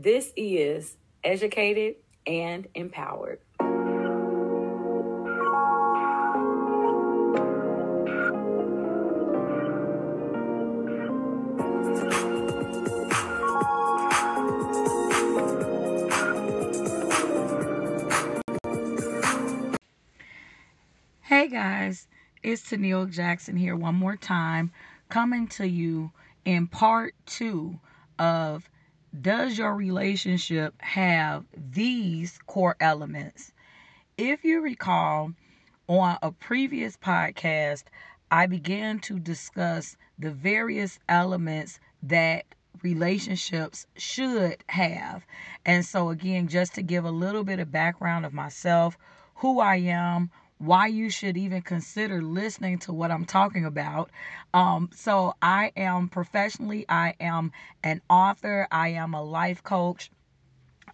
This is Educated and Empowered. Hey guys, it's Toneal Jackson here one more time, coming to you in part two of Does your relationship have these core elements? If you recall, on a previous podcast, I began to discuss the various elements that relationships should have. And so, again, just to give a little bit of background of myself, who I am, why you should even consider listening to what I'm talking about. Um, so, I am professionally, I am an author, I am a life coach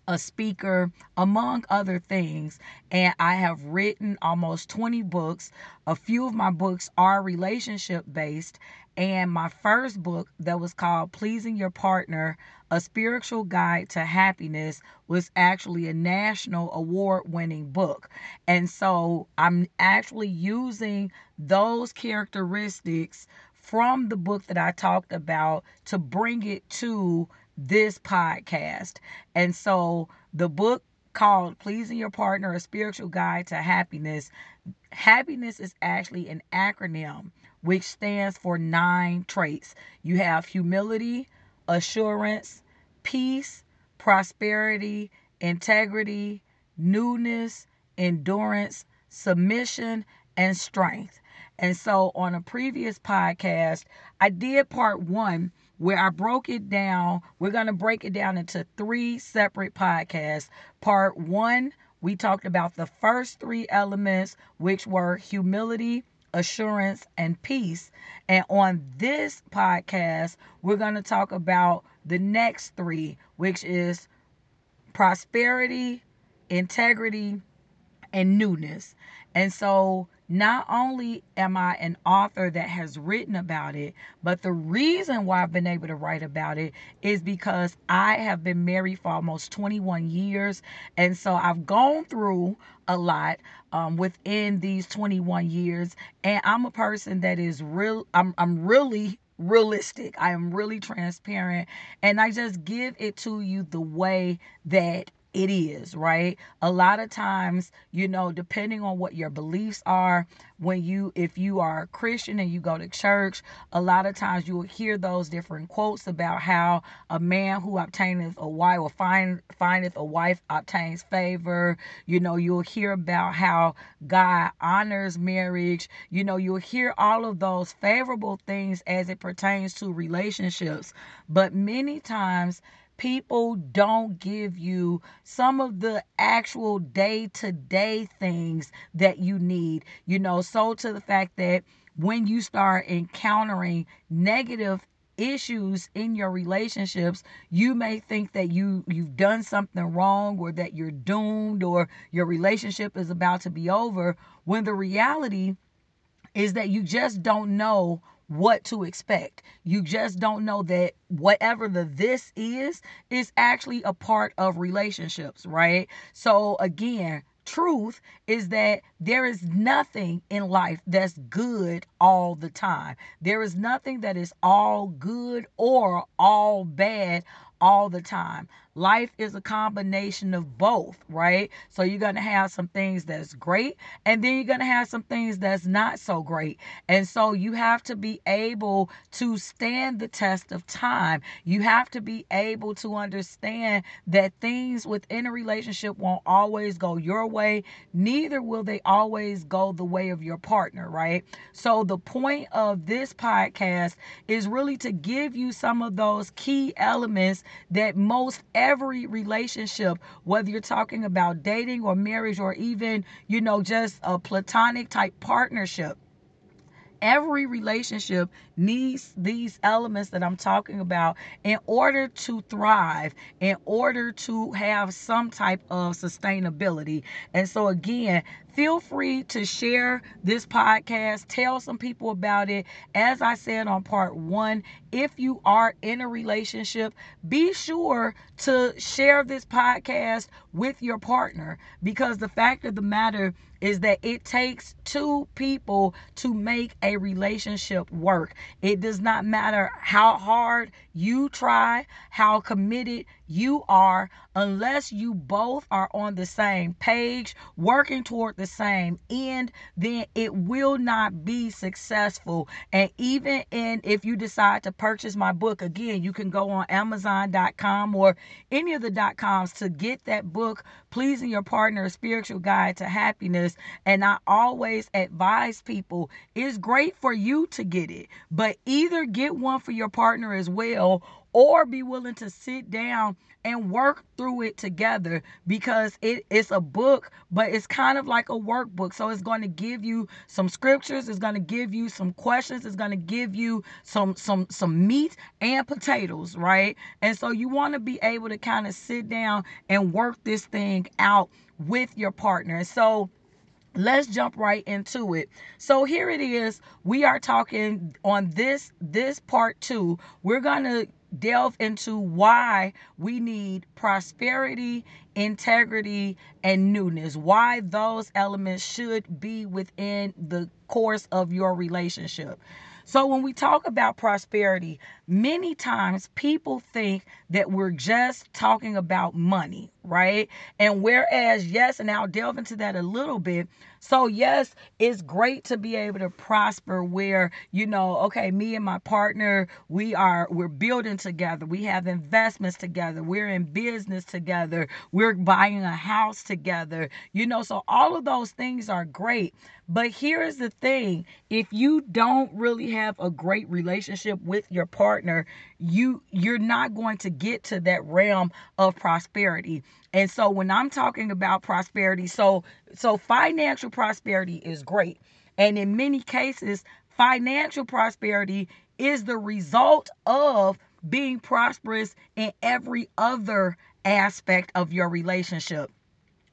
a speaker, among other things. And I have written almost 20 books. A few of my books are relationship based. And my first book, that was called Pleasing Your Partner A Spiritual Guide to Happiness, was actually a national award winning book. And so I'm actually using those characteristics from the book that I talked about to bring it to this podcast. And so the book called Pleasing Your Partner A Spiritual Guide to Happiness. Happiness is actually an acronym which stands for nine traits. You have humility, assurance, peace, prosperity, integrity, newness, endurance, submission, and strength. And so on a previous podcast, I did part one where I broke it down. We're going to break it down into three separate podcasts. Part one, we talked about the first three elements, which were humility, assurance, and peace. And on this podcast, we're going to talk about the next three, which is prosperity, integrity, and newness. And so not only am I an author that has written about it, but the reason why I've been able to write about it is because I have been married for almost 21 years. And so I've gone through a lot um, within these 21 years. And I'm a person that is real, I'm, I'm really realistic. I am really transparent. And I just give it to you the way that it is, right? A lot of times, you know, depending on what your beliefs are, when you if you are a Christian and you go to church, a lot of times you will hear those different quotes about how a man who obtaineth a wife or find findeth a wife obtains favor. You know, you'll hear about how God honors marriage. You know, you'll hear all of those favorable things as it pertains to relationships. But many times people don't give you some of the actual day to day things that you need. You know, so to the fact that when you start encountering negative issues in your relationships you may think that you you've done something wrong or that you're doomed or your relationship is about to be over when the reality is that you just don't know what to expect. You just don't know that whatever the this is is actually a part of relationships, right? So again, truth is that there is nothing in life that's good all the time. There is nothing that is all good or all bad all the time. Life is a combination of both, right? So you're going to have some things that's great and then you're going to have some things that's not so great. And so you have to be able to stand the test of time. You have to be able to understand that things within a relationship won't always go your way, neither will they always go the way of your partner, right? So the point of this podcast is really to give you some of those key elements that most every relationship, whether you're talking about dating or marriage or even, you know, just a platonic type partnership, every relationship needs these elements that I'm talking about in order to thrive, in order to have some type of sustainability. And so, again, feel free to share this podcast, tell some people about it. As I said on part one, if you are in a relationship, be sure to share this podcast with your partner because the fact of the matter is that it takes two people to make a relationship work. It does not matter how hard you try, how committed you are, unless you both are on the same page, working toward the same end, then it will not be successful. And even in if you decide to purchase my book, again, you can go on Amazon.com or any of the coms to get that book, Pleasing Your Partner, Spiritual Guide to Happiness. And I always advise people it's great for you to get it, but either get one for your partner as well or be willing to sit down and work through it together because it, it's a book, but it's kind of like a workbook. So it's going to give you some scriptures, it's going to give you some questions, it's going to give you some some some meat and potatoes, right? And so you want to be able to kind of sit down and work this thing out with your partner. And so let's jump right into it so here it is we are talking on this this part two we're gonna delve into why we need prosperity, integrity, and newness. Why those elements should be within the course of your relationship. So, when we talk about prosperity, many times people think that we're just talking about money, right? And whereas, yes, and I'll delve into that a little bit. So, yes, it's great to be able to prosper where, you know, okay, me and my partner, we are, we're building together, we have investments together, we're in business together, we're buying a house together, you know, so all of those things are great. But here's the thing if you don't really have a great relationship with your partner, you you're not going to get to that realm of prosperity. And so when I'm talking about prosperity, so so financial prosperity is great. And in many cases, financial prosperity is the result of being prosperous in every other aspect of your relationship.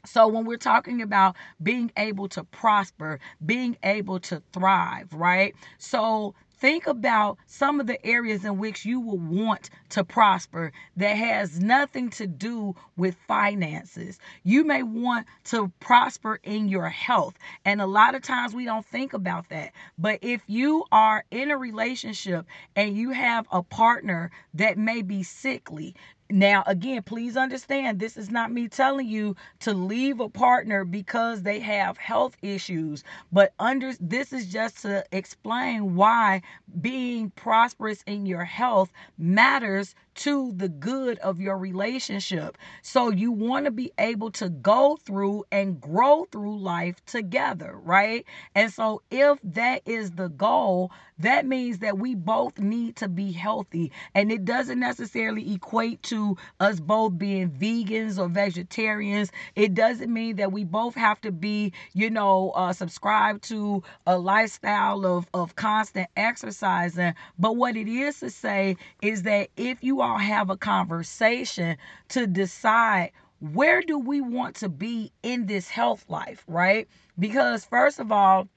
So, when we're talking about being able to prosper, being able to thrive, right? So, think about some of the areas in which you will want to prosper that has nothing to do with finances. You may want to prosper in your health. And a lot of times we don't think about that. But if you are in a relationship and you have a partner that may be sickly, now, again, please understand this is not me telling you to leave a partner because they have health issues, but under this is just to explain why being prosperous in your health matters to the good of your relationship. So you want to be able to go through and grow through life together, right? And so if that is the goal, that means that we both need to be healthy. And it doesn't necessarily equate to us both being vegans or vegetarians. It doesn't mean that we both have to be, you know, uh, subscribed to a lifestyle of, of constant exercising. But what it is to say is that if you all have a conversation to decide where do we want to be in this health life, right? Because first of all,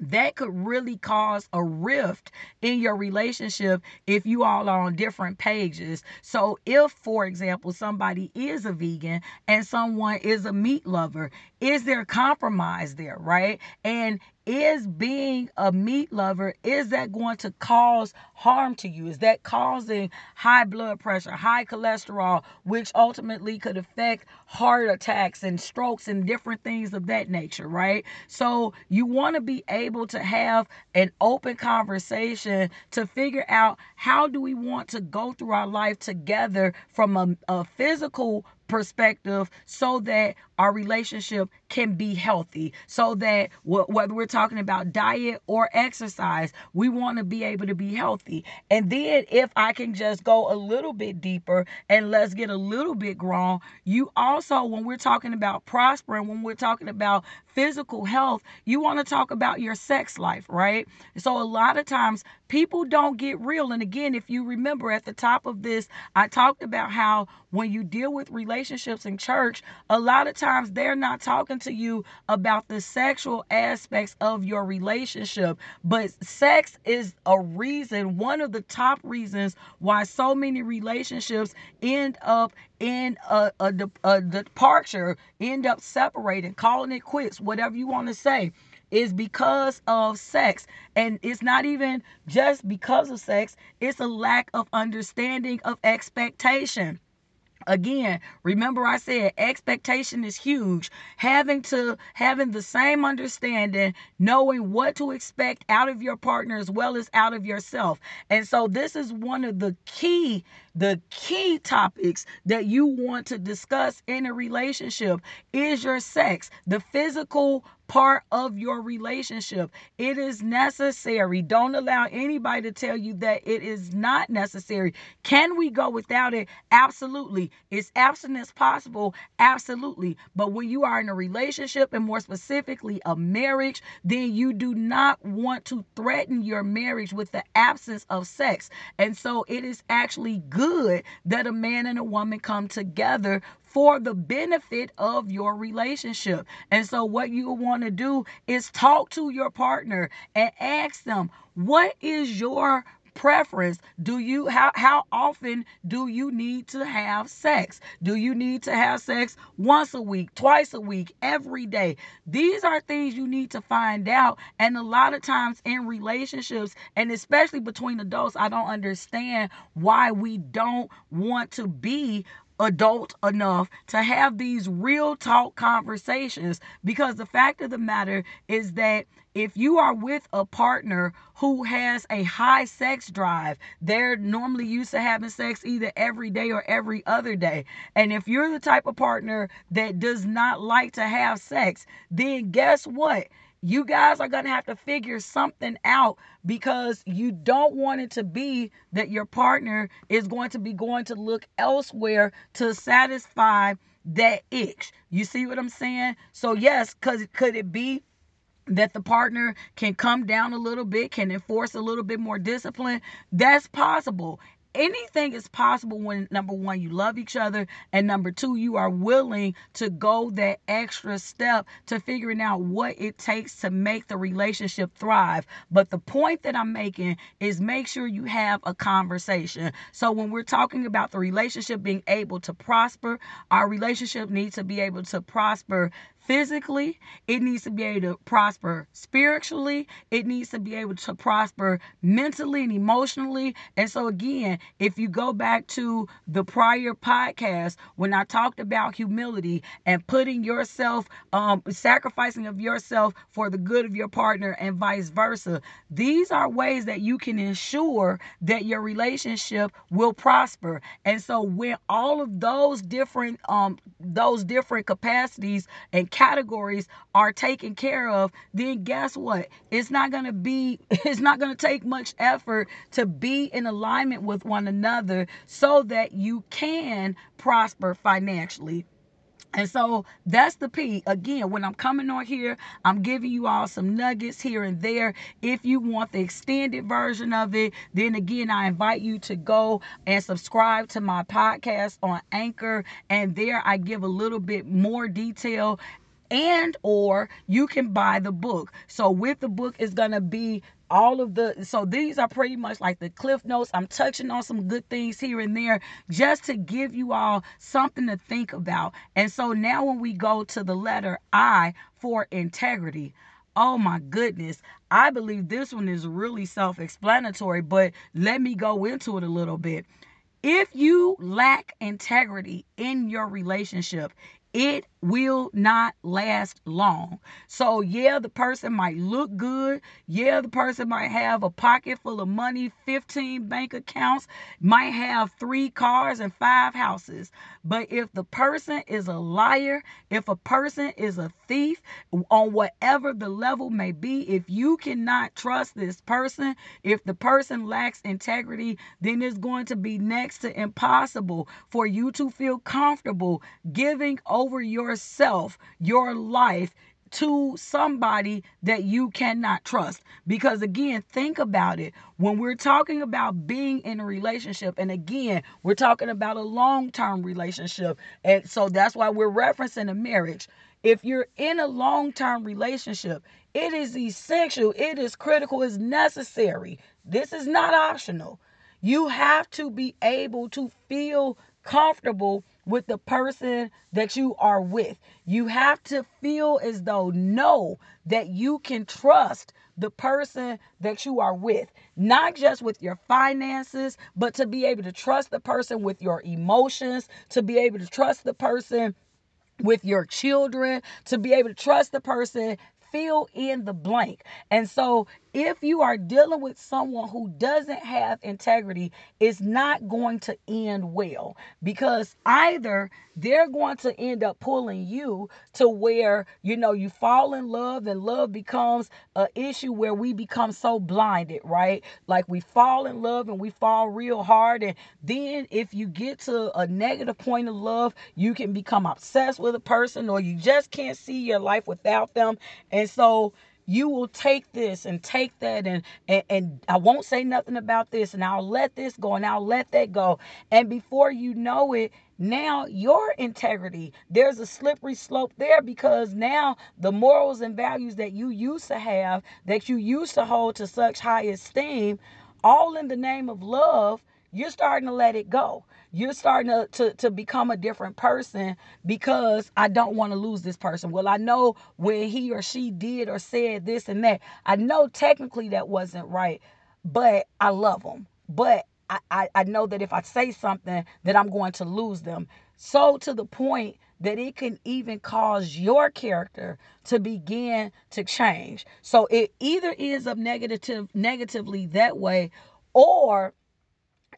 that could really cause a rift in your relationship if you all are on different pages. So, if, for example, somebody is a vegan and someone is a meat lover, is there compromise there, right? And is being a meat lover is that going to cause harm to you? Is that causing high blood pressure high cholesterol which ultimately could affect heart attacks and strokes and different things of that nature right? So you want to be able to have an open conversation to figure out how do we want to go through our life together from a, a physical perspective so that our relationship can be healthy. So that whether we're talking about diet or exercise we want to be able to be healthy. And then if i can just go a little bit deeper and let's get a little bit grown you also when we're talking about prospering when we're talking about physical health you want to talk about your sex life right so a lot of times people don't get real and again if you remember at the top of this i talked about how when you deal with relationships in church a lot of times they're not talking to you about the sexual aspects of your relationship. But sex is a reason, one of the top reasons why so many relationships end up in a, a, a departure, end up separating, calling it quits, whatever you want to say is because of sex. And it's not even just because of sex, it's a lack of understanding of expectation. Again, remember I said expectation is huge. Having to having the same understanding, knowing what to expect out of your partner as well as out of yourself. And so this is one of the key the key topics that you want to discuss in a relationship is your sex, the physical part of your relationship. It is necessary. Don't allow anybody to tell you that it is not necessary. Can we go without it? Absolutely. Is abstinence possible? Absolutely. But when you are in a relationship and more specifically a marriage, then you do not want to threaten your marriage with the absence of sex. And so it is actually good that a man and a woman come together for the benefit of your relationship. And so, what you want to do is talk to your partner and ask them, what is your preference? Do you how how often do you need to have sex? Do you need to have sex once a week twice a week every day? These are things you need to find out. And a lot of times in relationships and especially between adults i don't understand why we don't want to be adult enough to have these real talk conversations because the fact of the matter is that if you are with a partner who has a high sex drive, they're normally used to having sex either every day or every other day. And if you're the type of partner that does not like to have sex, then guess what? You guys are going to have to figure something out because you don't want it to be that your partner is going to be going to look elsewhere to satisfy that itch. You see what I'm saying? So yes, cuz could it be that the partner can come down a little bit, can enforce a little bit more discipline. That's possible anything is possible when number one you love each other and number two you are willing to go that extra step to figuring out what it takes to make the relationship thrive. But the point that i'm making is make sure you have a conversation. So when we're talking about the relationship being able to prosper our relationship needs to be able to prosper physically, it needs to be able to prosper spiritually, it needs to be able to prosper mentally and emotionally. And so, again, if you go back to the prior podcast when I talked about humility and putting yourself, um, sacrificing of yourself for the good of your partner and vice versa, these are ways that you can ensure that your relationship will prosper. And so, when all of those different, um, those different capacities and categories are taken care of, then guess what? It's not going to be, it's not going to take much effort to be in alignment with one another so that you can prosper financially. And so that's the P. Again, when I'm coming on here, I'm giving you all some nuggets here and there. If you want the extended version of it, then again, I invite you to go and subscribe to my podcast on Anchor. And there I give a little bit more detail and or you can buy the book. So with the book is to be all of the so these are pretty much like the cliff notes. I'm touching on some good things here and there just to give you all something to think about. And so now when we go to the letter i for integrity oh my goodness i believe this one is really self-explanatory but let me go into it a little bit. If you lack integrity in your relationship it will not last long. So, yeah, the person might look good. Yeah, the person might have a pocket full of money, 15 bank accounts, might have three cars and five houses. But if the person is a liar, if a person is a thief, on whatever the level may be, if you cannot trust this person, if the person lacks integrity, then it's going to be next to impossible for you to feel comfortable giving over your yourself, your life to somebody that you cannot trust. Because again, think about it. When we're talking about being in a relationship, and again, we're talking about a long term relationship. And so that's why we're referencing a marriage. If you're in a long term relationship, it is essential, it is critical, it's necessary. This is not optional. You have to be able to feel comfortable with the person that you are with. You have to feel as though know that you can trust the person that you are with, not just with your finances, but to be able to trust the person with your emotions, to be able to trust the person with your children, to be able to trust the person fill in the blank. And so if you are dealing with someone who doesn't have integrity, it's not going to end well because either they're going to end up pulling you to where you know you fall in love and love becomes an issue where we become so blinded, right? Like we fall in love and we fall real hard and then if you get to a negative point of love, you can become obsessed with a person or you just can't see your life without them. And so you will take this and take that and, and and I won't say nothing about this and I'll let this go and I'll let that go. And before you know it, now your integrity, there's a slippery slope there because now the morals and values that you used to have, that you used to hold to such high esteem, all in the name of love, you're starting to let it go you're starting to, to, to become a different person because I don't want to lose this person. Well, I know when he or she did or said this and that. I know technically that wasn't right, but I love them. But I, I, I know that if I say something that I'm going to lose them. So to the point that it can even cause your character to begin to change. So it either is of negative negatively that way or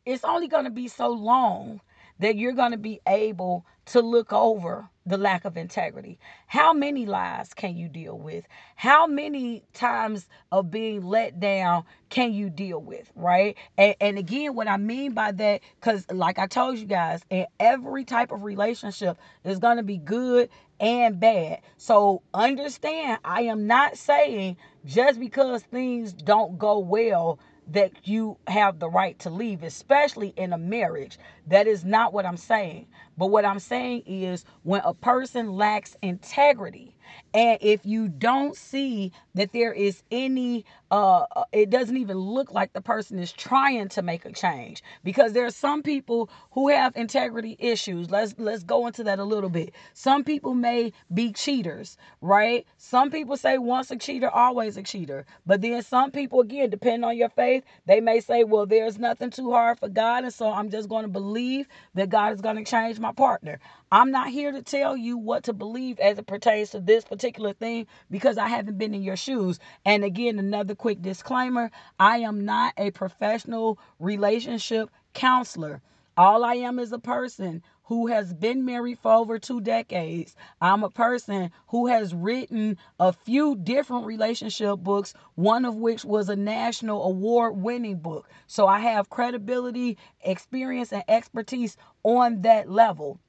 it's only going to be so long that you're going to be able to look over the lack of integrity. How many lies can you deal with? How many times of being let down can you deal with, right? And, and again, what I mean by that, because like I told you guys, in every type of relationship is going to be good and bad. So understand, I am not saying just because things don't go well that you have the right to leave, especially in a marriage. That is not what I'm saying. But what I'm saying is when a person lacks integrity, and if you don't see that there is any uh, uh it doesn't even look like the person is trying to make a change. Because there are some people who have integrity issues. Let's let's go into that a little bit. Some people may be cheaters right? Some people say once a cheater always a cheater. But then some people again depending on your faith they may say well there's nothing too hard for god and so i'm just going to believe that god is going to change my partner. I'm not here to tell you what to believe as it pertains to this particular thing because i haven't been in your shoes and again another quick disclaimer I am not a professional relationship counselor. All I am is a person who has been married for over two decades. I'm a person who has written a few different relationship books, one of which was a national award winning book. So I have credibility, experience, and expertise on that level.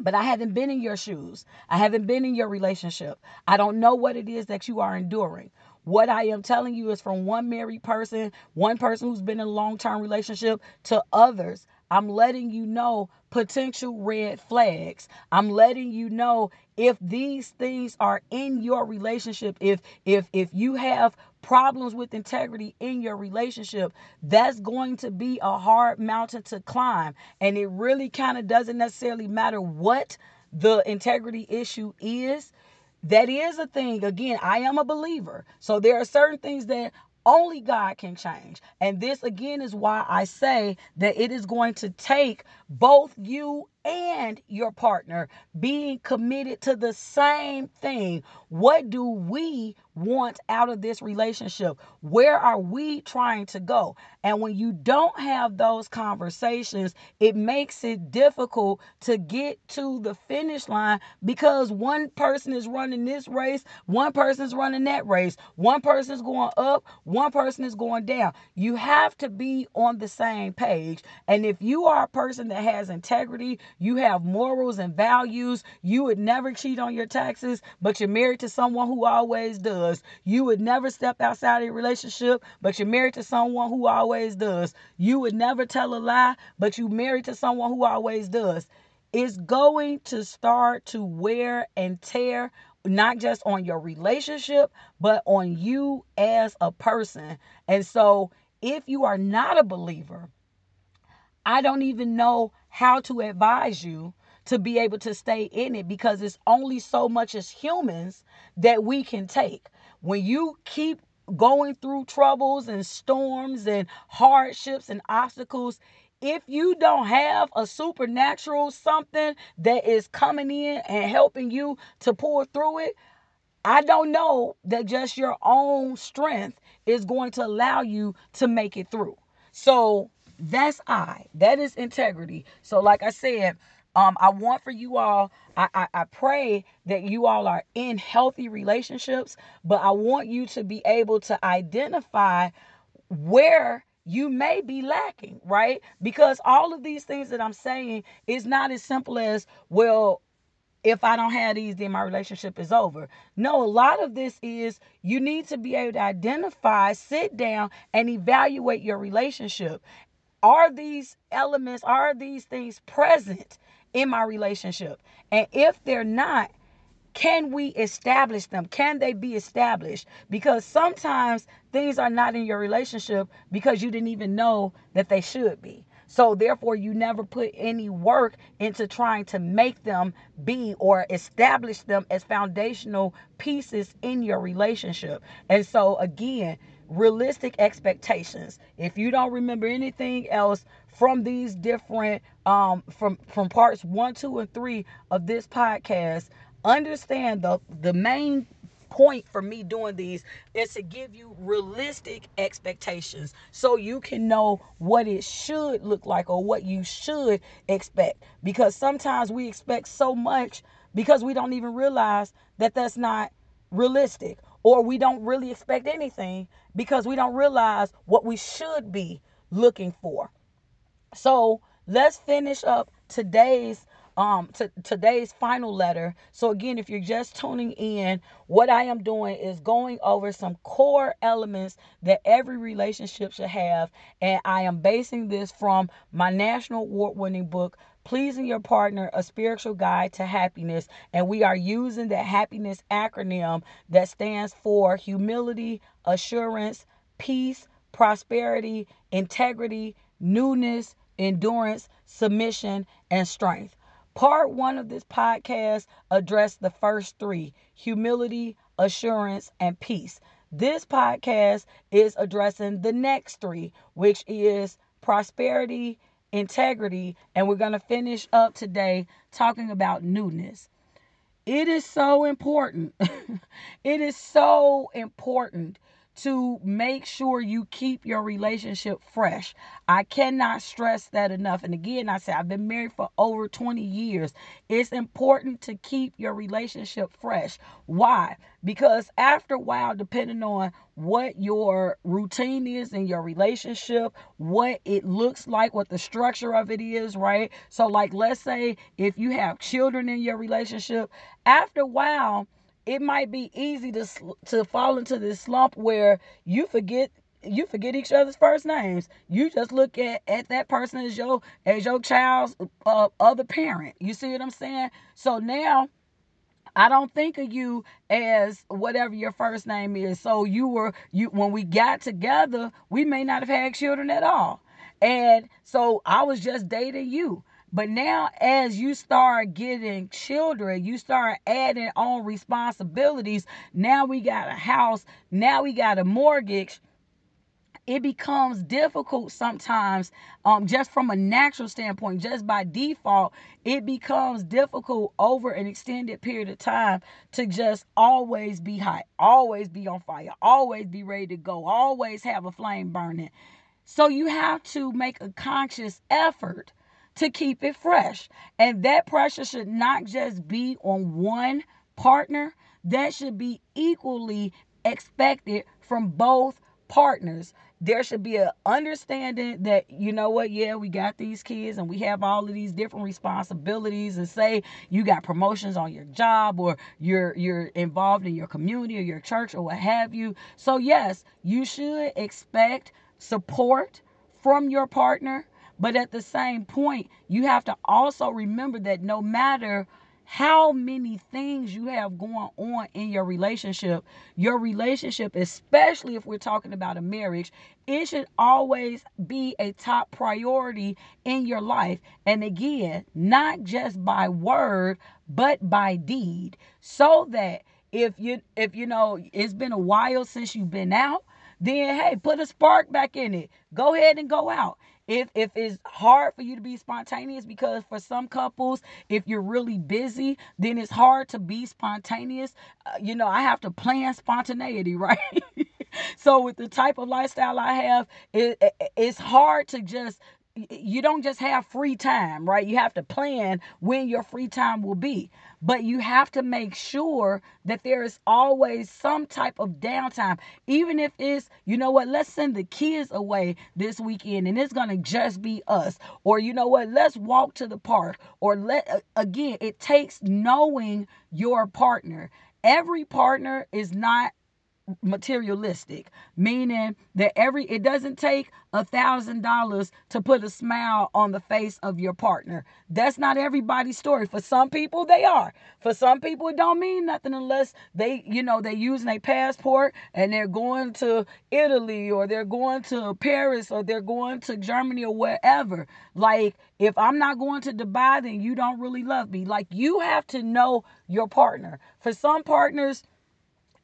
But I haven't been in your shoes. I haven't been in your relationship. I don't know what it is that you are enduring. What I am telling you is from one married person, one person who's been in a long term relationship, to others. I'm letting you know potential red flags. I'm letting you know if these things are in your relationship, if if if you have problems with integrity in your relationship, that's going to be a hard mountain to climb. And it really kind of doesn't necessarily matter what the integrity issue is that is a thing. Again, I am a believer. So there are certain things that only God can change. And this again is why I say that it is going to take both you and your partner being committed to the same thing. What do we want out of this relationship? Where are we trying to go? And when you don't have those conversations, it makes it difficult to get to the finish line because one person is running this race, one person is running that race, one person is going up, one person is going down. You have to be on the same page. And if you are a person that has integrity, you have morals and values. You would never cheat on your taxes, but you're married to someone who always does. You would never step outside of your relationship, but you're married to someone who always does. You would never tell a lie, but you're married to someone who always does. It's going to start to wear and tear not just on your relationship, but on you as a person. And so, if you are not a believer, I don't even know how to advise you to be able to stay in it because it's only so much as humans that we can take. When you keep going through troubles and storms and hardships and obstacles, if you don't have a supernatural something that is coming in and helping you to pull through it, I don't know that just your own strength is going to allow you to make it through. So that's I. That is integrity. So, like I said, um, I want for you all, I, I, I pray that you all are in healthy relationships, but I want you to be able to identify where you may be lacking, right? Because all of these things that I'm saying is not as simple as, well, if I don't have these, then my relationship is over. No, a lot of this is you need to be able to identify, sit down, and evaluate your relationship. Are these elements, are these things present in my relationship? And if they're not, can we establish them? Can they be established? Because sometimes things are not in your relationship because you didn't even know that they should be. So therefore, you never put any work into trying to make them be or establish them as foundational pieces in your relationship. And so again, realistic expectations. If you don't remember anything else from these different um from from parts 1, 2 and 3 of this podcast, understand the the main point for me doing these is to give you realistic expectations so you can know what it should look like or what you should expect because sometimes we expect so much because we don't even realize that that's not realistic or we don't really expect anything because we don't realize what we should be looking for so let's finish up today's um to today's final letter. So again, if you're just tuning in, what I am doing is going over some core elements that every relationship should have and I am basing this from my national award-winning book Pleasing Your Partner, a spiritual guide to happiness. And we are using the happiness acronym that stands for humility, assurance, peace, prosperity, integrity, newness, endurance, submission, and strength. Part one of this podcast addressed the first three humility, assurance, and peace. This podcast is addressing the next three, which is prosperity, integrity, and we're going to finish up today talking about newness. It is so important. it is so important to make sure you keep your relationship fresh. I cannot stress that enough. And again, I say I've been married for over 20 years. It's important to keep your relationship fresh. Why? Because after a while, depending on what your routine is in your relationship, what it looks like, what the structure of it is, right? So, like, let's say if you have children in your relationship, after a while, it might be easy to to fall into this slump where you forget you forget each other's first names. You just look at, at that person as your as your child's uh, other parent. You see what I'm saying? So now I don't think of you as whatever your first name is. So you were you when we got together, we may not have had children at all. And so I was just dating you. But now, as you start getting children, you start adding on responsibilities. Now we got a house, now we got a mortgage. It becomes difficult sometimes, um, just from a natural standpoint, just by default, it becomes difficult over an extended period of time to just always be hot, always be on fire, always be ready to go, always have a flame burning. So you have to make a conscious effort to keep it fresh. And that pressure should not just be on one partner, that should be equally expected from both partners. There should be an understanding that you know what yeah we got these kids and we have all of these different responsibilities and say you got promotions on your job or you're you're involved in your community or your church or what have you. So yes you should expect support from your partner but at the same point you have to also remember that no matter how many things you have going on in your relationship, your relationship, especially if we're talking about a marriage, it should always be a top priority in your life. And again, not just by word, but by deed. So that if you if you know it's been a while since you've been out, then hey, put a spark back in it. Go ahead and go out if if it's hard for you to be spontaneous because for some couples if you're really busy then it's hard to be spontaneous uh, you know i have to plan spontaneity right so with the type of lifestyle i have it, it, it's hard to just you don't just have free time, right? You have to plan when your free time will be. But you have to make sure that there is always some type of downtime. Even if it's, you know what, let's send the kids away this weekend and it's going to just be us. Or, you know what, let's walk to the park. Or, let, again, it takes knowing your partner. Every partner is not materialistic meaning that every it doesn't take a thousand dollars to put a smile on the face of your partner. That's not everybody's story. For some people they are. For some people it don't mean nothing unless they you know they using a passport and they're going to italy or they're going to paris or they're going to germany or wherever. Like if i'm not going to dubai then you don't really love me. Like you have to know your partner. For some partners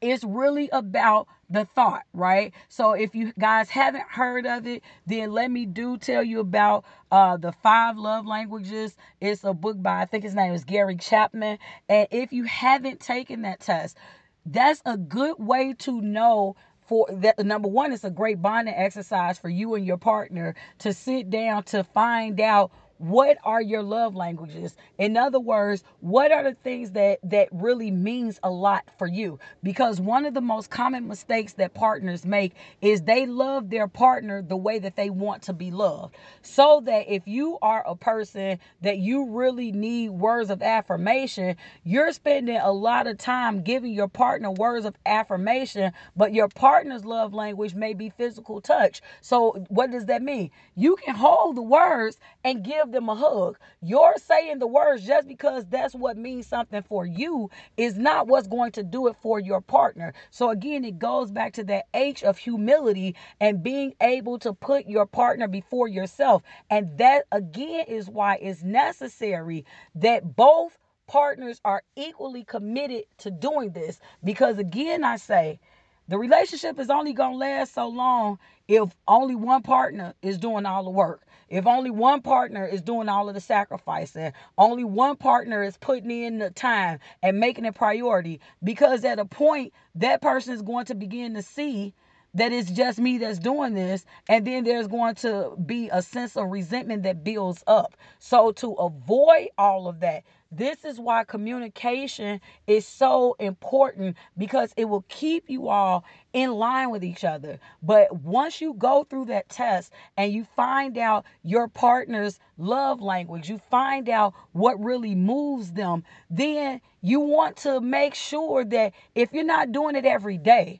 it's really about the thought, right? So if you guys haven't heard of it, then let me do tell you about uh the five love languages. It's a book by I think his name is Gary Chapman. And if you haven't taken that test, that's a good way to know for that number one it's a great bonding exercise for you and your partner to sit down to find out what are your love languages? In other words what are the things that that really means a lot for you? Because one of the most common mistakes that partners make is they love their partner the way that they want to be loved. So that if you are a person that you really need words of affirmation you're spending a lot of time giving your partner words of affirmation but your partner's love language may be physical touch. So what does that mean? You can hold the words and give give them a hug. You're saying the words just because that's what means something for you is not what's going to do it for your partner. So again, it goes back to that H of humility and being able to put your partner before yourself. And that again is why it's necessary that both partners are equally committed to doing this because again I say the relationship is only going to last so long if only one partner is doing all the work. If only one partner is doing all of the sacrificing, only one partner is putting in the time and making it priority, because at a point, that person is going to begin to see that it's just me that's doing this and then there's going to be a sense of resentment that builds up so to avoid all of that this is why communication is so important because it will keep you all in line with each other. But once you go through that test and you find out your partner's love language, you find out what really moves them, then you want to make sure that if you're not doing it every day,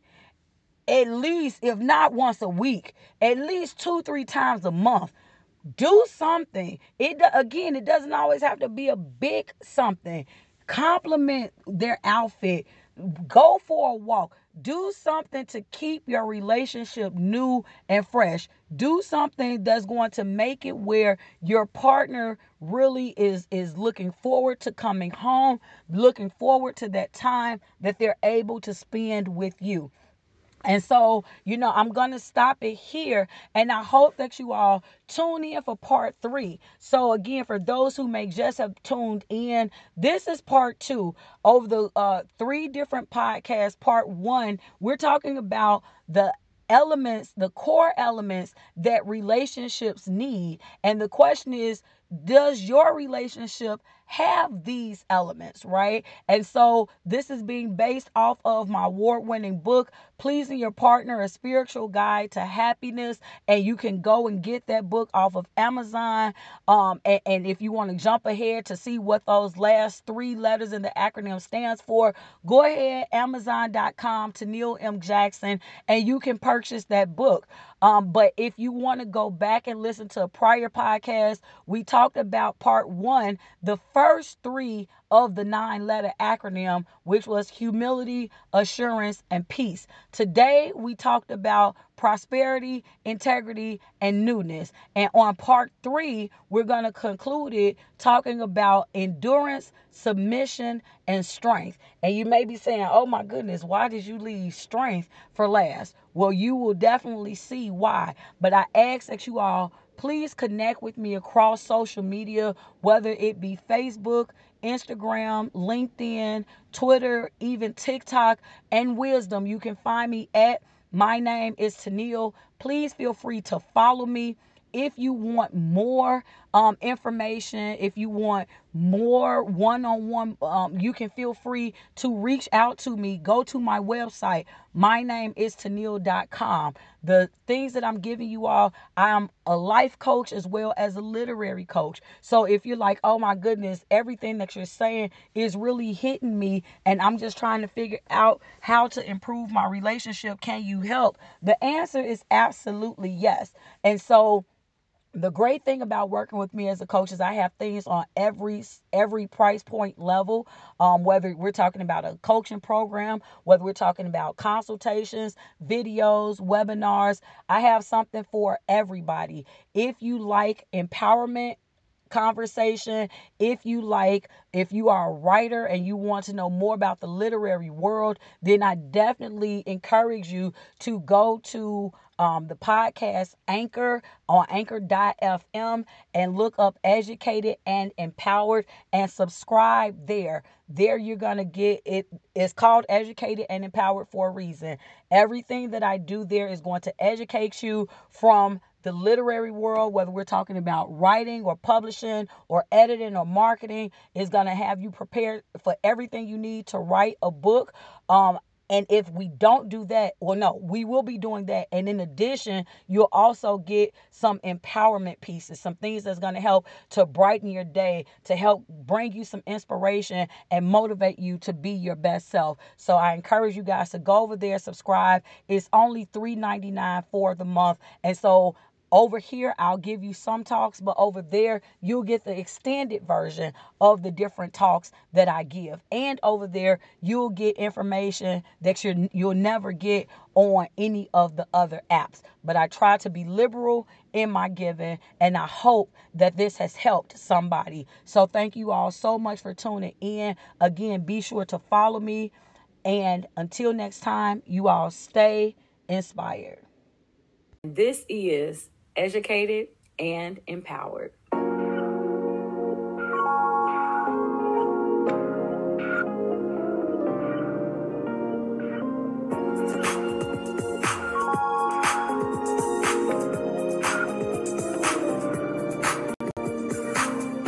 at least, if not once a week, at least two, three times a month, do something. It again, it doesn't always have to be a big something. Compliment their outfit. Go for a walk. Do something to keep your relationship new and fresh. Do something that's going to make it where your partner really is is looking forward to coming home, looking forward to that time that they're able to spend with you. And so, you know, I'm going to stop it here. And I hope that you all tune in for part three. So, again, for those who may just have tuned in, this is part two of the uh, three different podcasts. Part one, we're talking about the elements, the core elements that relationships need. And the question is, does your relationship have these elements, right? And so this is being based off of my award winning book, Pleasing Your Partner, a spiritual guide to happiness. And you can go and get that book off of Amazon. Um, and, and if you want to jump ahead to see what those last three letters in the acronym stands for, go ahead, Amazon.com Toneal M. Jackson, and you can purchase that book. Um, but if you want to go back and listen to a prior podcast, we talked about part one, the first three of the nine letter acronym, which was humility, assurance, and peace. Today, we talked about prosperity, integrity, and newness. And on part three, we're going to conclude it talking about endurance, submission, and strength. And you may be saying, oh my goodness, why did you leave strength for last? Well, you will definitely see why. But I ask that you all please connect with me across social media, whether it be Facebook, Instagram, LinkedIn, Twitter, even TikTok, and Wisdom. You can find me at my name is Toneal. Please feel free to follow me if you want more um, information, if you want more one on one, you can feel free to reach out to me. Go to my website. My name is Toneal.com. The things that I'm giving you all, I'm a life coach as well as a literary coach. So if you're like, oh my goodness, everything that you're saying is really hitting me, and I'm just trying to figure out how to improve my relationship, can you help? The answer is absolutely yes. And so, the great thing about working with me as a coach is I have things on every every price point level. Um, whether we're talking about a coaching program, whether we're talking about consultations, videos, webinars, I have something for everybody. If you like empowerment conversation. If you like, if you are a writer and you want to know more about the literary world, then I definitely encourage you to go to um, the podcast Anchor on anchor.fm and look up Educated and Empowered and subscribe there. There you're going to get it. It's called Educated and Empowered for a reason. Everything that I do there is going to educate you from the literary world, whether we're talking about writing or publishing or editing or marketing, is going to have you prepared for everything you need to write a book. Um, and if we don't do that, well, no, we will be doing that. And in addition, you'll also get some empowerment pieces, some things that's going to help to brighten your day, to help bring you some inspiration and motivate you to be your best self. So I encourage you guys to go over there, subscribe. It's only $3.99 for the month. And so over here, I'll give you some talks, but over there, you'll get the extended version of the different talks that I give. And over there, you'll get information that you you'll never get on any of the other apps. But I try to be liberal in my giving, and I hope that this has helped somebody. So thank you all so much for tuning in. Again, be sure to follow me. And until next time, you all stay inspired. This is educated, and empowered.